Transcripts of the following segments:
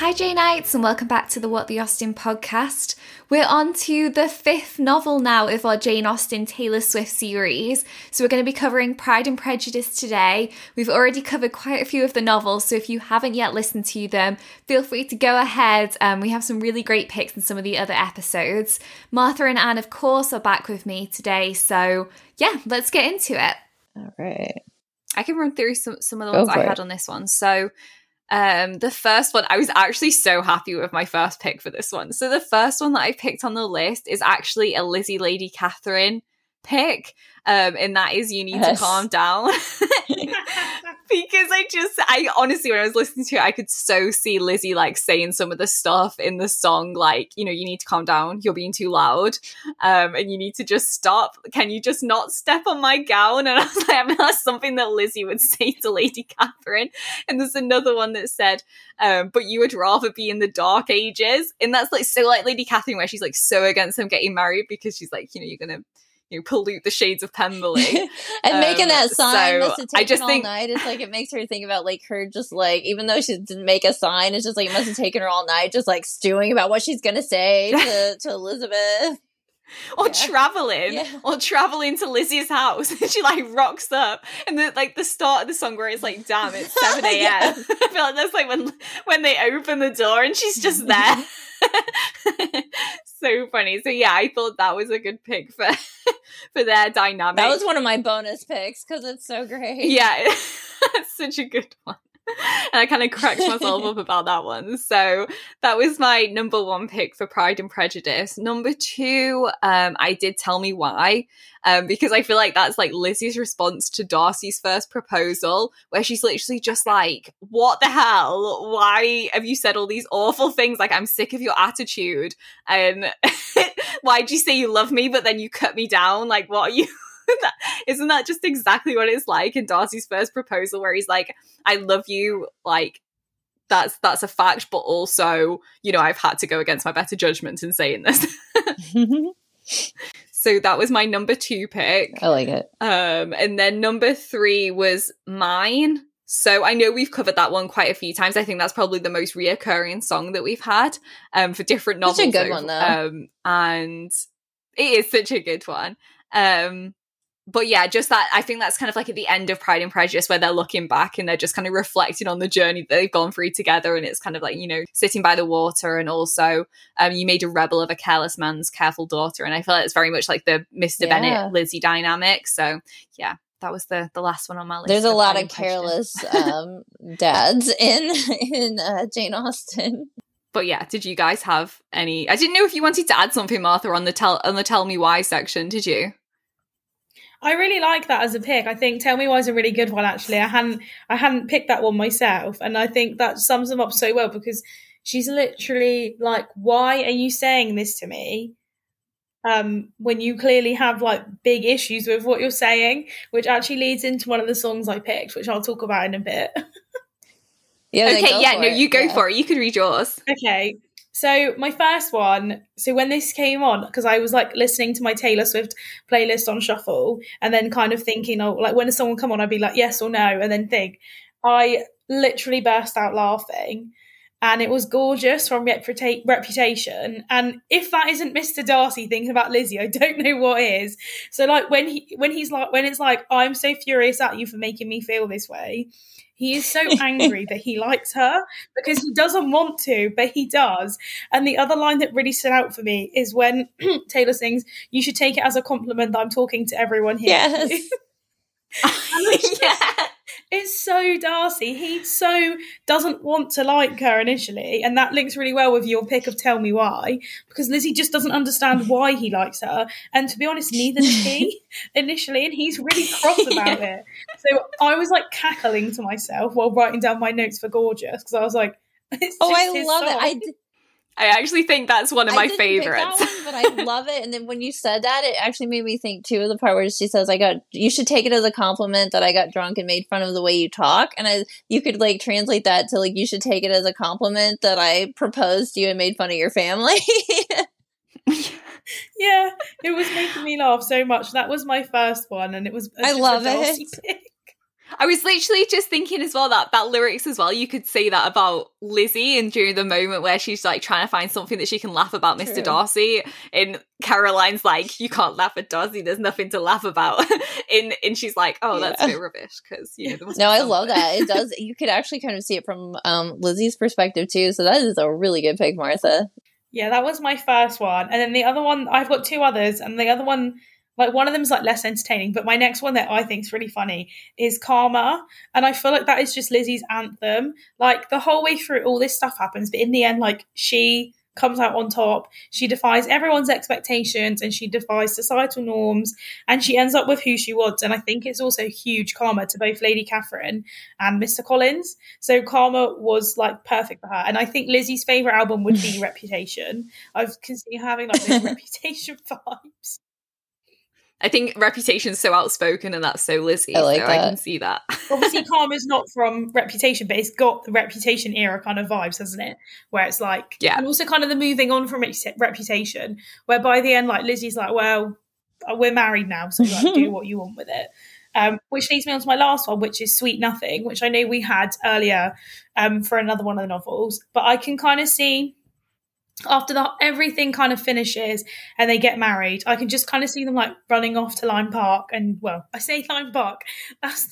Hi, Janeites, and welcome back to the What the Austen podcast. We're on to the fifth novel now of our Jane Austen Taylor Swift series. So, we're going to be covering Pride and Prejudice today. We've already covered quite a few of the novels, so if you haven't yet listened to them, feel free to go ahead. Um, we have some really great picks in some of the other episodes. Martha and Ann, of course, are back with me today. So, yeah, let's get into it. All right. I can run through some, some of the ones I had it. on this one. So, um, the first one, I was actually so happy with my first pick for this one. So the first one that I picked on the list is actually a Lizzie Lady Catherine pick. Um, and that is you need Yes. to calm down. because I just I honestly when I was listening to it, I could so see Lizzie like saying some of the stuff in the song, like, you know, you need to calm down, you're being too loud. Um, and you need to just stop. Can you just not step on my gown? And I was like, I mean, that's something that Lizzie would say to Lady Catherine. And there's another one that said, um, but you would rather be in the dark ages. And that's like so like Lady Catherine, where she's like so against them getting married because she's like, you know, you're gonna you know, pollute the shades of Pemberley. and making Um, that sign so must have I taken just all think- night. It's like it makes her think about like her just like even though she didn't make a sign, it's just like it must have taken her all night just like stewing about what she's gonna say to, to Elizabeth. or Yeah. traveling Yeah. or traveling to Lizzie's house and she like rocks up and the like the start of the song where it's like damn it's 7 a.m Yeah. I feel like that's like when when they open the door and she's just there so funny. So yeah I thought that was a good pick for for their dynamic. That was one of my bonus picks because it's so great. yeah it's such a good one and I kind of cracked myself up about that one. So that was my number one pick for Pride and Prejudice. Number two, um, I did tell me why, um, because I feel like that's like Lizzie's response to Darcy's first proposal, where she's literally just like, "What the hell? Why have you said all these awful things? Like I'm sick of your attitude. And why'd you say you love me, but then you cut me down? Like what are you?" That, isn't that just exactly what it's like in Darcy's first proposal, where he's like, "I love you," like that's that's a fact, but also, you know, I've had to go against my better judgment in saying this. so that was my number two pick. I like it. Um, and then number three was mine. So I know we've covered that one quite a few times. I think that's probably the most reoccurring song that we've had um, for different novels. Such a good though. one, though. Um, and it is such a good one. Um, but yeah, just that I think that's kind of like at the end of Pride and Prejudice where they're looking back and they're just kind of reflecting on the journey that they've gone through together. And it's kind of like, you know, sitting by the water and also um, you made a rebel of a careless man's careful daughter. And I feel like it's very much like the Mr. Yeah. Bennet Lizzie dynamic. So yeah, that was the the last one on my list. There's a lot Pride of careless um, dads in in uh, Jane Austen. But yeah, did you guys have any? I didn't know if you wanted to add something, Martha, on the tell on the tell me why section. Did you? I really like that as a pick. I think Tell Me Why is a really good one actually. I hadn't I hadn't picked that one myself and I think that sums them up so well because she's literally like, Why are you saying this to me? Um, when you clearly have like big issues with what you're saying, which actually leads into one of the songs I picked, which I'll talk about in a bit. Yeah, okay, yeah, no, it. you go Yeah. for it. You could read yours. Okay. So my first one, so when this came on, because I was like listening to my Taylor Swift playlist on shuffle, and then kind of thinking, oh, like when does someone come on, I'd be like yes or no, and then think. I literally burst out laughing, and it was gorgeous from Reputa- Reputation. And if that isn't Mr. Darcy thinking about Lizzie, I don't know what is. So like when he when he's like when it's like I'm so furious at you for making me feel this way. He is so angry that he likes her because he doesn't want to, but he does. And the other line that really stood out for me is when Taylor sings, "You should take it as a compliment that I'm talking to everyone here." Yes. yeah. It's so Darcy. He so doesn't want to like her initially, and that links really well with your pick of "Tell Me Why," because Lizzie just doesn't understand why he likes her, and to be honest, neither does he initially, and he's really cross about it. So I was like cackling to myself while writing down my notes for "Gorgeous" because I was like, it's Oh, I love it. song. I, d- I actually think that's one of I my didn't pick favorites. that one, but I love it. And then when you said that, it actually made me think too of the part where she says, "I got you should take it as a compliment that I got drunk and made fun of the way you talk." And I, you could like translate that to like, "You should take it as a compliment that I proposed to you and made fun of your family." yeah, it was making me laugh so much. That was my first one, and it was. I just a love Darcy it. pick. I was literally just thinking as well that that lyrics as well. You could say that about Lizzie, and during the moment where she's like trying to find something that she can laugh about Mr. Darcy, and Caroline's like, "You can't laugh at Darcy. There's nothing to laugh about." and and she's like, "Oh, that's a bit rubbish," because you know. there must No, be I love that. It does. You could actually kind of see it from um, Lizzie's perspective too. So that is a really good pick, Martha. Yeah, that was my first one. And then the other one, I've got two others, and the other one, like one of them is like less entertaining, but my next one that I think is really funny is Karma. And I feel like that is just Lizzie's anthem. Like the whole way through, all this stuff happens, but in the end, like she comes out on top. She defies everyone's expectations and she defies societal norms and she ends up with who she wants. And I think it's also huge karma to both Lady Catherine and Mr. Collins. So karma was like perfect for her. And I think Lizzie's favorite album would be Reputation. I've see her having like this Reputation vibes. I think Reputation's so outspoken, and that's so Lizzie. I like so I can see that. Obviously, karma's not from Reputation, but it's got the Reputation era kind of vibes, hasn't it? Where it's like, Yeah. and also kind of the moving on from Reputation, where by the end, like Lizzie's like, well, we're married now, so like do what you want with it. Um, which leads me on to my last one, which is Sweet Nothing, which I know we had earlier um, for another one of the novels. But I can kind of see after the, everything kind of finishes and they get married, I can just kind of see them like running off to Lyme Park. And well, I say Lyme Park. That's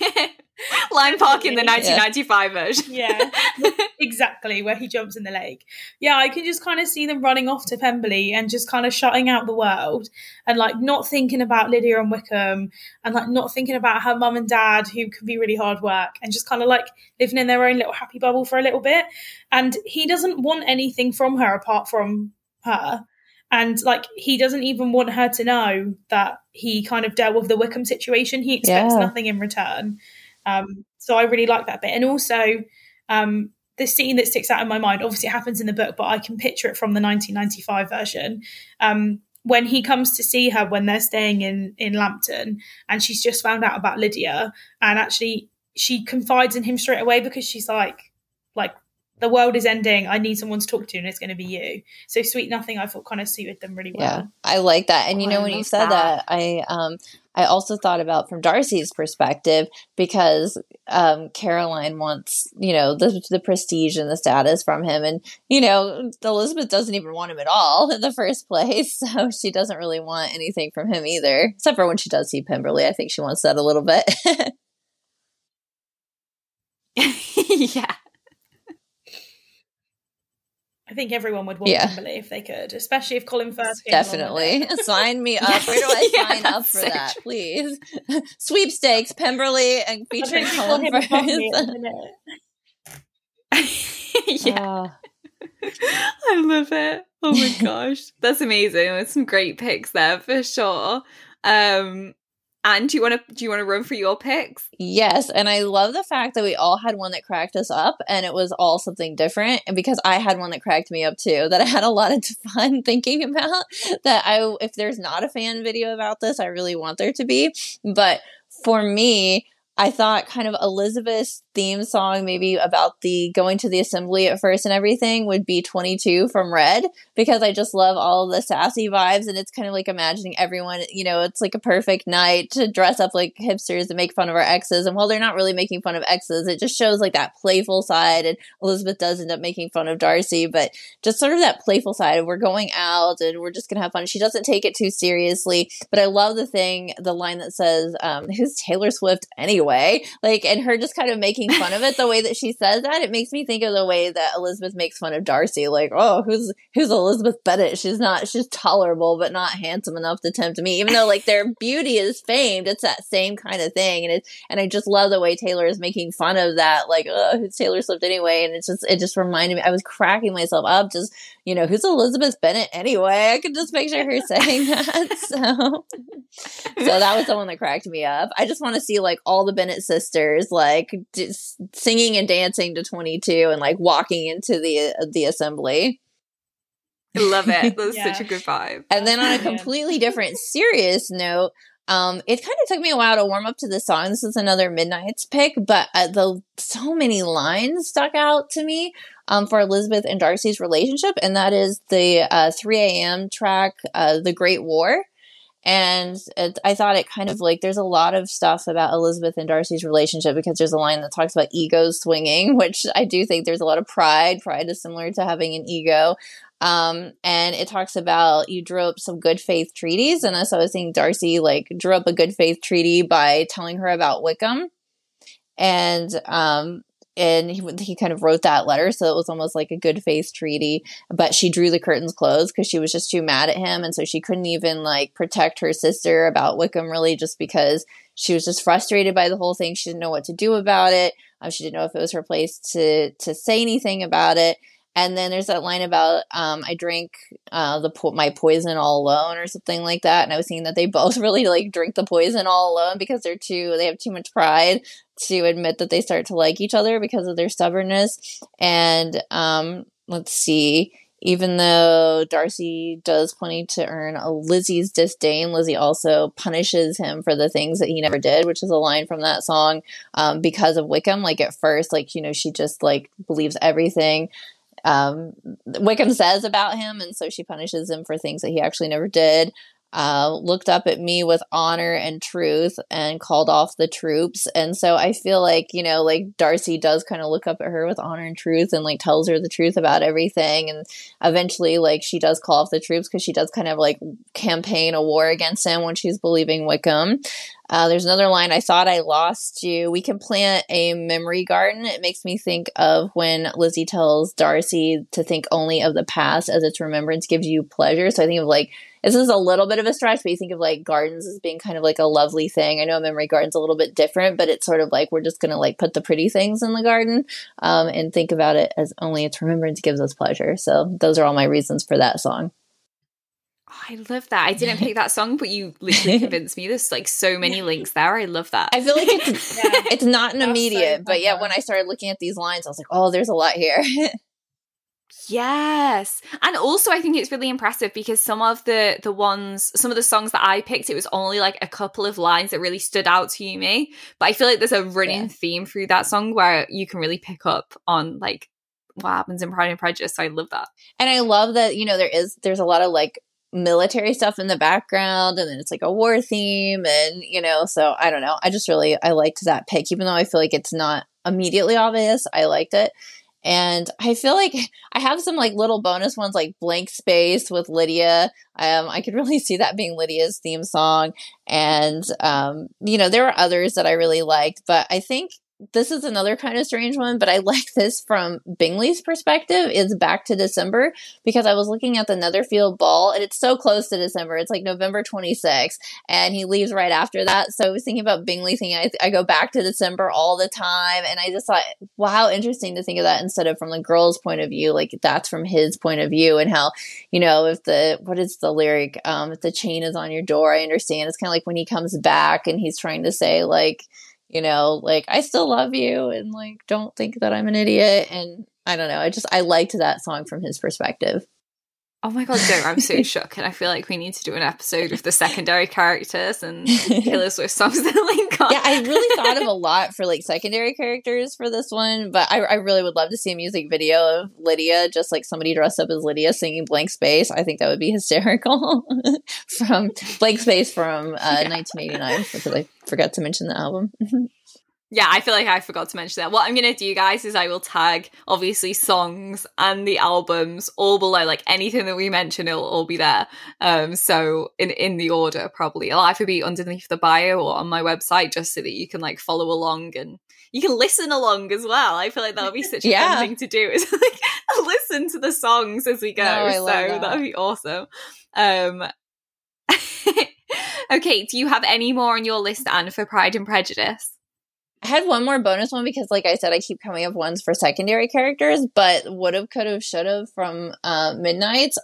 Lyme Park in the Yeah. 1995 version. yeah, exactly where he jumps in the lake. Yeah, I can just kind of see them running off to Pemberley and just kind of shutting out the world and like not thinking about Lydia and Wickham and like not thinking about her mum and dad who can be really hard work and just kind of like living in their own little happy bubble for a little bit. And he doesn't want anything from her apart from her. And like he doesn't even want her to know that he kind of dealt with the Wickham situation. He expects Yeah. nothing in return. Um, so I really like that bit. And also, um, the scene that sticks out in my mind, obviously it happens in the book, but I can picture it from the 1995 version. Um, when he comes to see her when they're staying in, in Lambton and she's just found out about Lydia and actually she confides in him straight away because she's like, like, the world is ending. I need someone to talk to, and it's going to be you. So, Sweet Nothing, I thought kind of suited them really well. Yeah, I like that. And you Oh, know, I when you said that. that, I um I also thought about from Darcy's perspective because um Caroline wants, you know, the the prestige and the status from him and you know, Elizabeth doesn't even want him at all in the first place. So she doesn't really want anything from him either. Except for when she does see Pemberley. I think she wants that a little bit. yeah. I think everyone would want Yeah. Pemberley if they could, especially if Colin Firth came along Definitely. it. Sign me up. Where do I Yeah, sign up for so that, true. please? Sweepstakes, Pemberley and I featuring Colin we'll hit above me at Firth. yeah. Ah. I love it. Oh my gosh. That's amazing. There's some great picks there for sure. Um and do you want to do you want to run for your picks? Yes, and I love the fact that we all had one that cracked us up, and it was all something different. And because I had one that cracked me up too, that I had a lot of fun thinking about. That I, if there's not a fan video about this, I really want there to be. But for me, I thought kind of Elizabeth's theme song, maybe about the going to the assembly at first and everything, would be 22 from Red because I just love all the sassy vibes. And it's kind of like imagining everyone, you know, it's like a perfect night to dress up like hipsters and make fun of our exes. And while they're not really making fun of exes, it just shows like that playful side. And Elizabeth does end up making fun of Darcy, but just sort of that playful side of we're going out and we're just going to have fun. She doesn't take it too seriously. But I love the thing, the line that says, um, Who's Taylor Swift anyway? Way, like, and her just kind of making fun of it the way that she says that. It makes me think of the way that Elizabeth makes fun of Darcy. Like, oh, who's who's Elizabeth Bennet? She's not, she's tolerable, but not handsome enough to tempt me. Even though like their beauty is famed, it's that same kind of thing. And it, and I just love the way Taylor is making fun of that. Like, oh, who's Taylor Swift anyway? And it's just, it just reminded me. I was cracking myself up. Just, you know, who's Elizabeth Bennet anyway? I could just picture her saying that. So, so that was the one that cracked me up. I just want to see like all the Bennet sisters like just singing and dancing to 22 and like walking into the the assembly. I love it. That's Yeah. such a good vibe. And then on a completely different serious note, um, it kind of took me a while to warm up to the song. This is another Midnights pick, but uh, the so many lines stuck out to me um, for Elizabeth and Darcy's relationship, and that is the uh, 3 a.m. track, uh, "The Great War." And it, I thought it kind of like there's a lot of stuff about Elizabeth and Darcy's relationship because there's a line that talks about egos swinging, which I do think there's a lot of pride. Pride is similar to having an ego. Um, and it talks about you drew up some good faith treaties. And as I was saying, Darcy like drew up a good faith treaty by telling her about Wickham. And um, and he, he kind of wrote that letter so it was almost like a good faith treaty but she drew the curtains closed because she was just too mad at him and so she couldn't even like protect her sister about wickham really just because she was just frustrated by the whole thing. She didn't know what to do about it. Um, she didn't know if it was her place to to say anything about it and then there's that line about um, I drank uh, the po- my poison all alone or something like that. And I was seeing that they both really like drink the poison all alone because they're too they have too much pride to admit that they start to like each other because of their stubbornness. And um, let's see. Even though Darcy does plenty to earn Lizzie's disdain, Lizzie also punishes him for the things that he never did, which is a line from that song um, because of Wickham. Like at first, like, you know, she just like believes everything um, Wickham says about him, and so she punishes him for things that he actually never did. Uh, looked up at me with honor and truth and called off the troops. And so I feel like, you know, like Darcy does kind of look up at her with honor and truth and like tells her the truth about everything. And eventually, like, she does call off the troops because she does kind of like campaign a war against him when she's believing Wickham. Uh, there's another line, I thought I lost you. We can plant a memory garden. It makes me think of when Lizzie tells Darcy to think only of the past as its remembrance gives you pleasure. So I think of like, this is a little bit of a stretch, but you think of like gardens as being kind of like a lovely thing. I know a memory garden's a little bit different, but it's sort of like we're just going to like put the pretty things in the garden um, and think about it as only its remembrance gives us pleasure. So those are all my reasons for that song. I love that. I didn't pick that song, but you literally convinced me. There's like so many links there. I love that. I feel like it's yeah. it's not an immediate, so but yeah, when I started looking at these lines, I was like, oh, there's a lot here. yes. And also I think it's really impressive because some of the the ones some of the songs that I picked, it was only like a couple of lines that really stood out to you me. But I feel like there's a running yeah. theme through that song where you can really pick up on like what happens in Pride and Prejudice. So I love that. And I love that, you know, there is there's a lot of like military stuff in the background and then it's like a war theme and you know so i don't know i just really i liked that pick even though i feel like it's not immediately obvious i liked it and i feel like i have some like little bonus ones like blank space with lydia. Um, i could really see that being lydia's theme song. And um, you know there were others that i really liked but i think this is another kind of strange one, but I like this from Bingley's perspective. Is back to December because I was looking at the Netherfield ball and it's so close to December. It's like November 26th and he leaves right after that. So I was thinking about Bingley thinking I, I go back to December all the time. And I just thought, wow, interesting to think of that instead of from the girl's point of view. Like that's from his point of view and how, you know, if the, what is the lyric? Um, if the chain is on your door, I understand. It's kind of like when he comes back and he's trying to say like, you know, like I still love you and like don't think that I'm an idiot. And I don't know. I just I liked that song from his perspective. Oh my god, don't! I'm so shook, and I feel like we need to do an episode of the secondary characters and Taylor Swift songs that link on. Yeah, I really thought of a lot for like secondary characters for this one, but I, I really would love to see a music video of Lydia, just like somebody dressed up as Lydia singing "Blank Space." I think that would be hysterical. from Blank Space from uh, yeah. 1989, because I forgot to mention the album. Yeah, I feel like I forgot to mention that. What I'm going to do, guys, is I will tag obviously songs and the albums all below. Like anything that we mention, it'll all be there. Um, so in in the order, probably it'll either be underneath the bio or on my website, just so that you can like follow along and you can listen along as well. I feel like that would be such a yeah. fun thing to do. Is like listen to the songs as we go. No, so that would be awesome. Um, okay, do you have any more on your list, Ann, for Pride and Prejudice? I had one more bonus one because, like I said, I keep coming up ones for secondary characters, but would have, could have, should have from uh.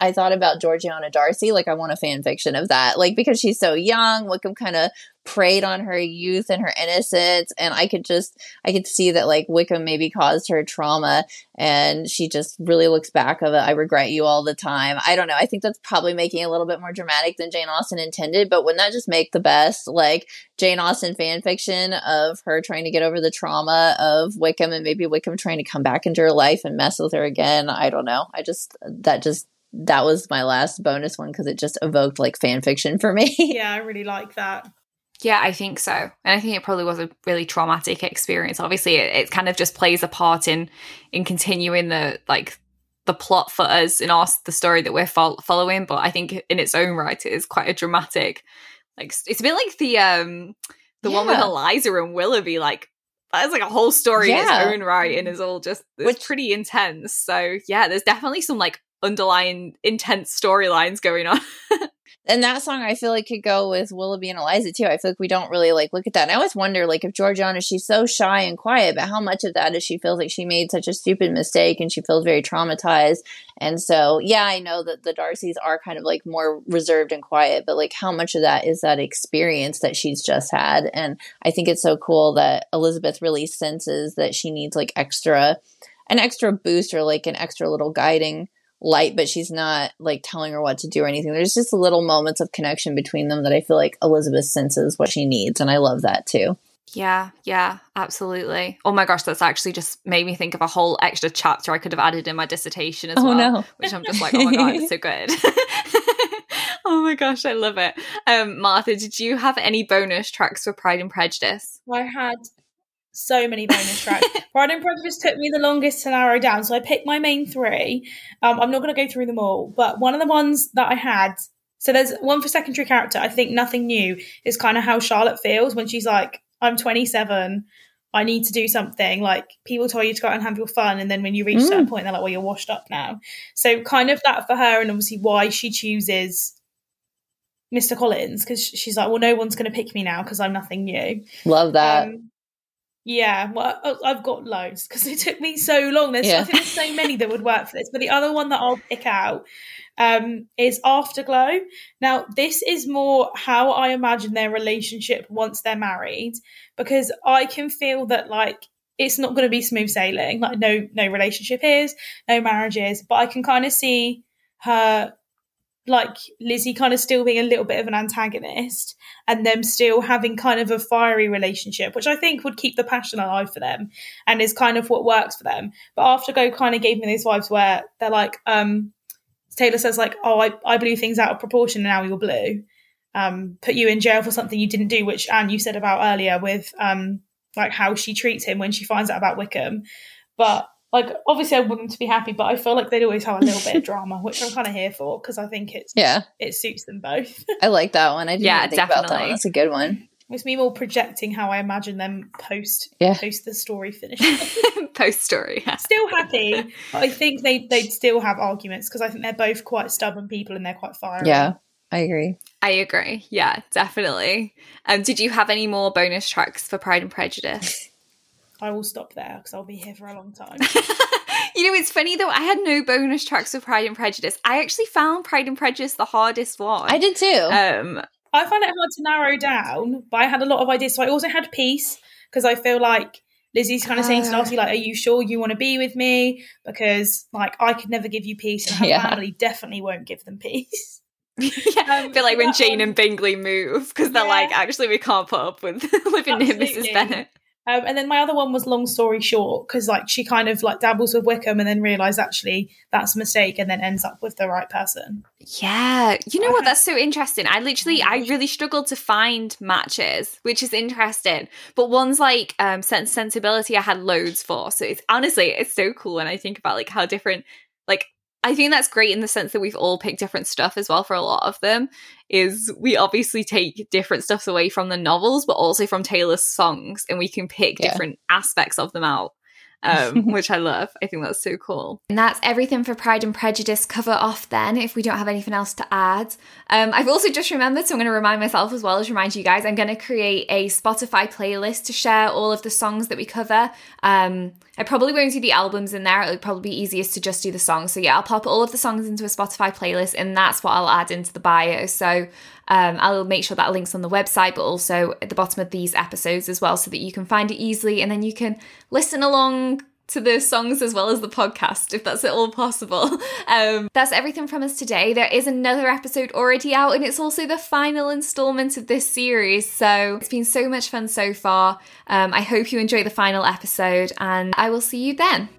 I thought about Georgiana Darcy. Like, I want a fan fiction of that. Like, because she's so young, Wickham kind of preyed on her youth and her innocence and i could just i could see that like wickham maybe caused her trauma and she just really looks back of it. I regret you all the time. I don't know. I think that's probably making it a little bit more dramatic than jane austen intended but wouldn't that just make the best like jane austen fan fiction of her trying to get over the trauma of wickham and maybe wickham trying to come back into her life and mess with her again? I don't know. I just that just that was my last bonus one because it just evoked like fan fiction for me. yeah, I really like that. Yeah, I think so. And I think it probably was a really traumatic experience. Obviously, it, it kind of just plays a part in in continuing the like the plot for us in our the story that we're fo- following. But I think in its own right, it is quite a dramatic. Like it's a bit like the um the one with Eliza and Willoughby. Like that's like a whole story in its own right, and is all just it's Which- pretty intense. So yeah, there's definitely some like underlying intense storylines going on. and that song I feel like could go with Willoughby and Eliza too. I feel like we don't really like look at that. And I always wonder like if Georgiana she's so shy and quiet, but how much of that is she feels like she made such a stupid mistake and she feels very traumatized. And so yeah, I know that the Darcys are kind of like more reserved and quiet, but like how much of that is that experience that she's just had? And I think it's so cool that Elizabeth really senses that she needs like extra an extra boost or like an extra little guiding light, but she's not like telling her what to do or anything. There's just little moments of connection between them that I feel like Elizabeth senses what she needs, and I love that too. Yeah, yeah, absolutely. Oh my gosh, that's actually just made me think of a whole extra chapter I could have added in my dissertation as Oh, well. no. Which I'm just like, oh my god, it's so good. oh my gosh, I love it. Um, Martha, did you have any bonus tracks for Pride and Prejudice? I had so many bonus tracks. Pride and Prejudice took me the longest to narrow down, so I picked my main three. Um, I'm not going to go through them all, but one of the ones that I had. So there's one for secondary character. I think nothing new is kind of how Charlotte feels when she's like, "I'm 27." I need to do something. Like people tell you to go out and have your fun, and then when you reach a certain Mm. point, they're like, "Well, you're washed up now." So kind of that for her, and obviously why she chooses Mr. Collins because she's like, "Well, no one's going to pick me now because I'm nothing new." Love that. Um, yeah, well, I've got loads because it took me so long. There's, Yeah. I think there's so many that would work for this. But the other one that I'll pick out um, is Afterglow. Now, this is more how I imagine their relationship once they're married, because I can feel that like it's not going to be smooth sailing. Like no, no relationship is, no marriage is, but I can kind of see her like Lizzie kind of still being a little bit of an antagonist and them still having kind of a fiery relationship, which I think would keep the passion alive for them and is kind of what works for them. But Afterglow kind of gave me those vibes where they're like, um, Taylor says like, "Oh, I, I blew things out of proportion, and now you're blue." Um, put you in jail for something you didn't do, which Ann you said about earlier with um, like how she treats him when she finds out about Wickham. But like, obviously, I want them to be happy, but I feel like they'd always have a little bit of drama, which I'm kind of here for because I think it's yeah, it suits them both. I like that one. I didn't Yeah, even think about that one. definitely. That's a good one. it's me more projecting how I imagine them post Yeah. post the story finishes. Post story. Yeah. still happy. I think they they'd still have arguments because I think they're both quite stubborn people and they're quite fiery. Yeah, I agree. I agree. Yeah, definitely. Um, did you have any more bonus tracks for Pride and Prejudice? I will stop there because I'll be here for a long time. you know, it's funny though. I had no bonus tracks for Pride and Prejudice. I actually found Pride and Prejudice the hardest one. I did too. Um, I find it hard to narrow down, but I had a lot of ideas. So I also had peace because I feel like Lizzie's kind of saying to Ah. Darcy, like, "Are you sure you want to be with me?" Because like I could never give you peace, and her Yeah. family definitely won't give them peace. yeah, I Um, feel like when Jane one- and Bingley move because they're Yeah. like, actually, we can't put up with living near Mrs. Absolutely. Um, and then my other one was long story short because like she kind of like dabbles with Wickham and then realized actually that's a mistake and then ends up with the right person. Yeah, you know what? That's so interesting. I literally, I really struggled to find matches, which is interesting. But ones like um, Sense Sensibility, I had loads for. So it's honestly, it's so cool when I think about like how different, like I think that's great in the sense that we've all picked different stuff as well for a lot of them. Is we obviously take different stuffs away from the novels, but also from Taylor's songs, and we can pick Yeah. different aspects of them out. Um, which I love. I think that's so cool. And that's everything for Pride and Prejudice cover off then, if we don't have anything else to add. Um, I've also just remembered, so I'm going to remind myself as well as remind you guys, I'm going to create a Spotify playlist to share all of the songs that we cover. Um, I probably won't do the albums in there. It'll probably be easiest to just do the songs. So yeah, I'll pop all of the songs into a Spotify playlist, and that's what I'll add into the bio. So um, I'll make sure that link's on the website, but also at the bottom of these episodes as well, so that you can find it easily, and then you can listen along to the songs as well as the podcast, if that's at all possible. Um, that's everything from us today. There is another episode already out, and it's also the final installment of this series. So it's been so much fun so far. Um, I hope you enjoy the final episode, and I will see you then.